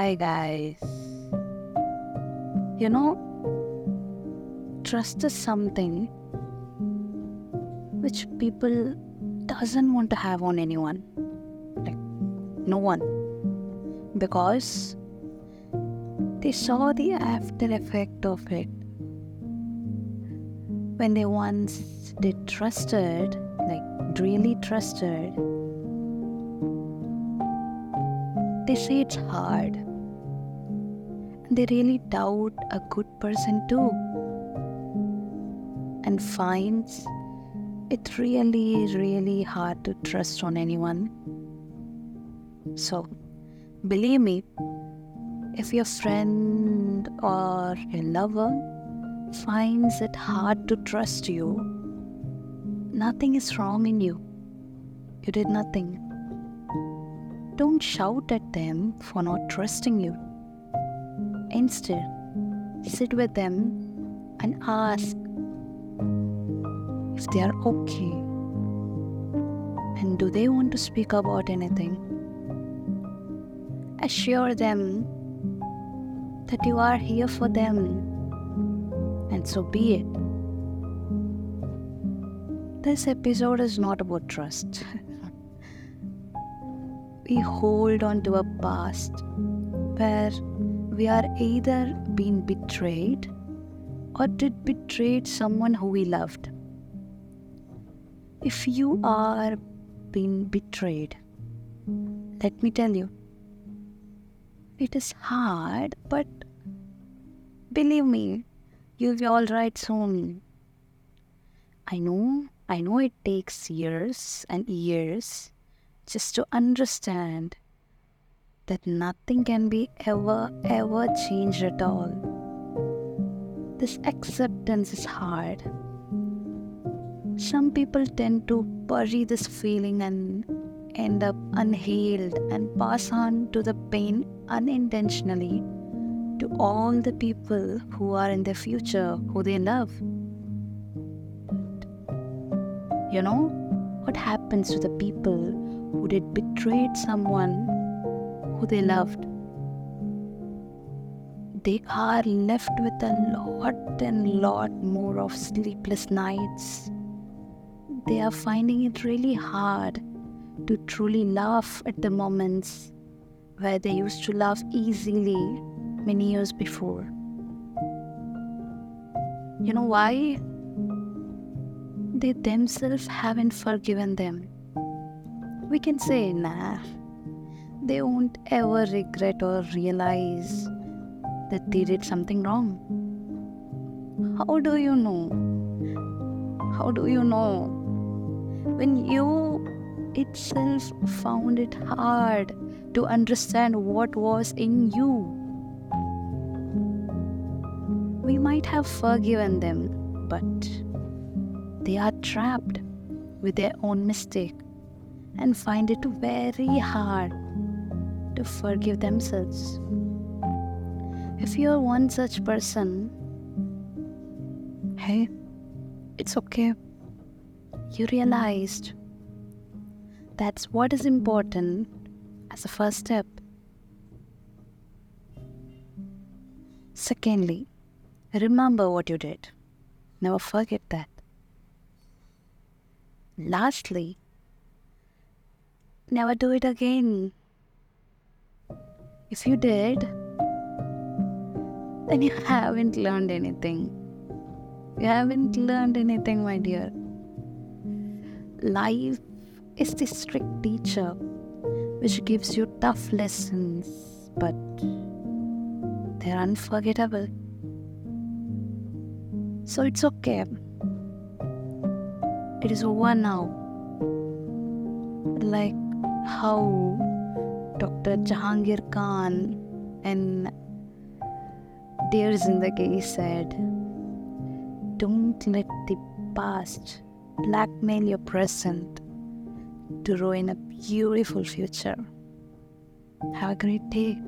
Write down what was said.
Hi guys. You know, trust is something which people doesn't want to have on anyone. Like no one. Because they saw the after effect of it. When they once did trusted, like really trusted, they say it's hard. They really doubt a good person too. And finds it really, really hard to trust on anyone. So, believe me, if your friend or your lover finds it hard to trust you, nothing is wrong in you. You did nothing. Don't shout at them for not trusting you. Instead, sit with them and ask if they are okay and do they want to speak about anything. Assure them that you are here for them and so be it. This episode is not about trust. we hold on to a past where we are either being betrayed or did betrayed someone who we loved. If you are being betrayed, let me tell you, it is hard, but believe me, you'll be alright soon. I know, I know it takes years and years just to understand that nothing can be ever, ever changed at all. This acceptance is hard. Some people tend to bury this feeling and end up unhealed and pass on to the pain unintentionally to all the people who are in their future who they love. You know what happens to the people who did betrayed someone who they loved? They are left with a lot and lot more of sleepless nights. They are finding it really hard to truly laugh at the moments where they used to laugh easily many years before. You know why? They themselves haven't forgiven them. We can say, nah, they won't ever regret or realize that they did something wrong. How do you know? How do you know? When you itself found it hard to understand what was in you. We might have forgiven them, but they are trapped with their own mistake and find it very hard to forgive themselves. If you are one such person, hey, it's okay. You realized that's what is important as a first step. Secondly, remember what you did. Never forget that. Lastly, never do it again. If you did, then you haven't learned anything. You haven't learned anything, my dear. Life is the strict teacher which gives you tough lessons, but they're unforgettable. So it's okay. It is over now. Like how Dr. Jahangir Khan and Dear Zindagi said, Don't let the past blackmail your present to ruin a beautiful future. Have a great day.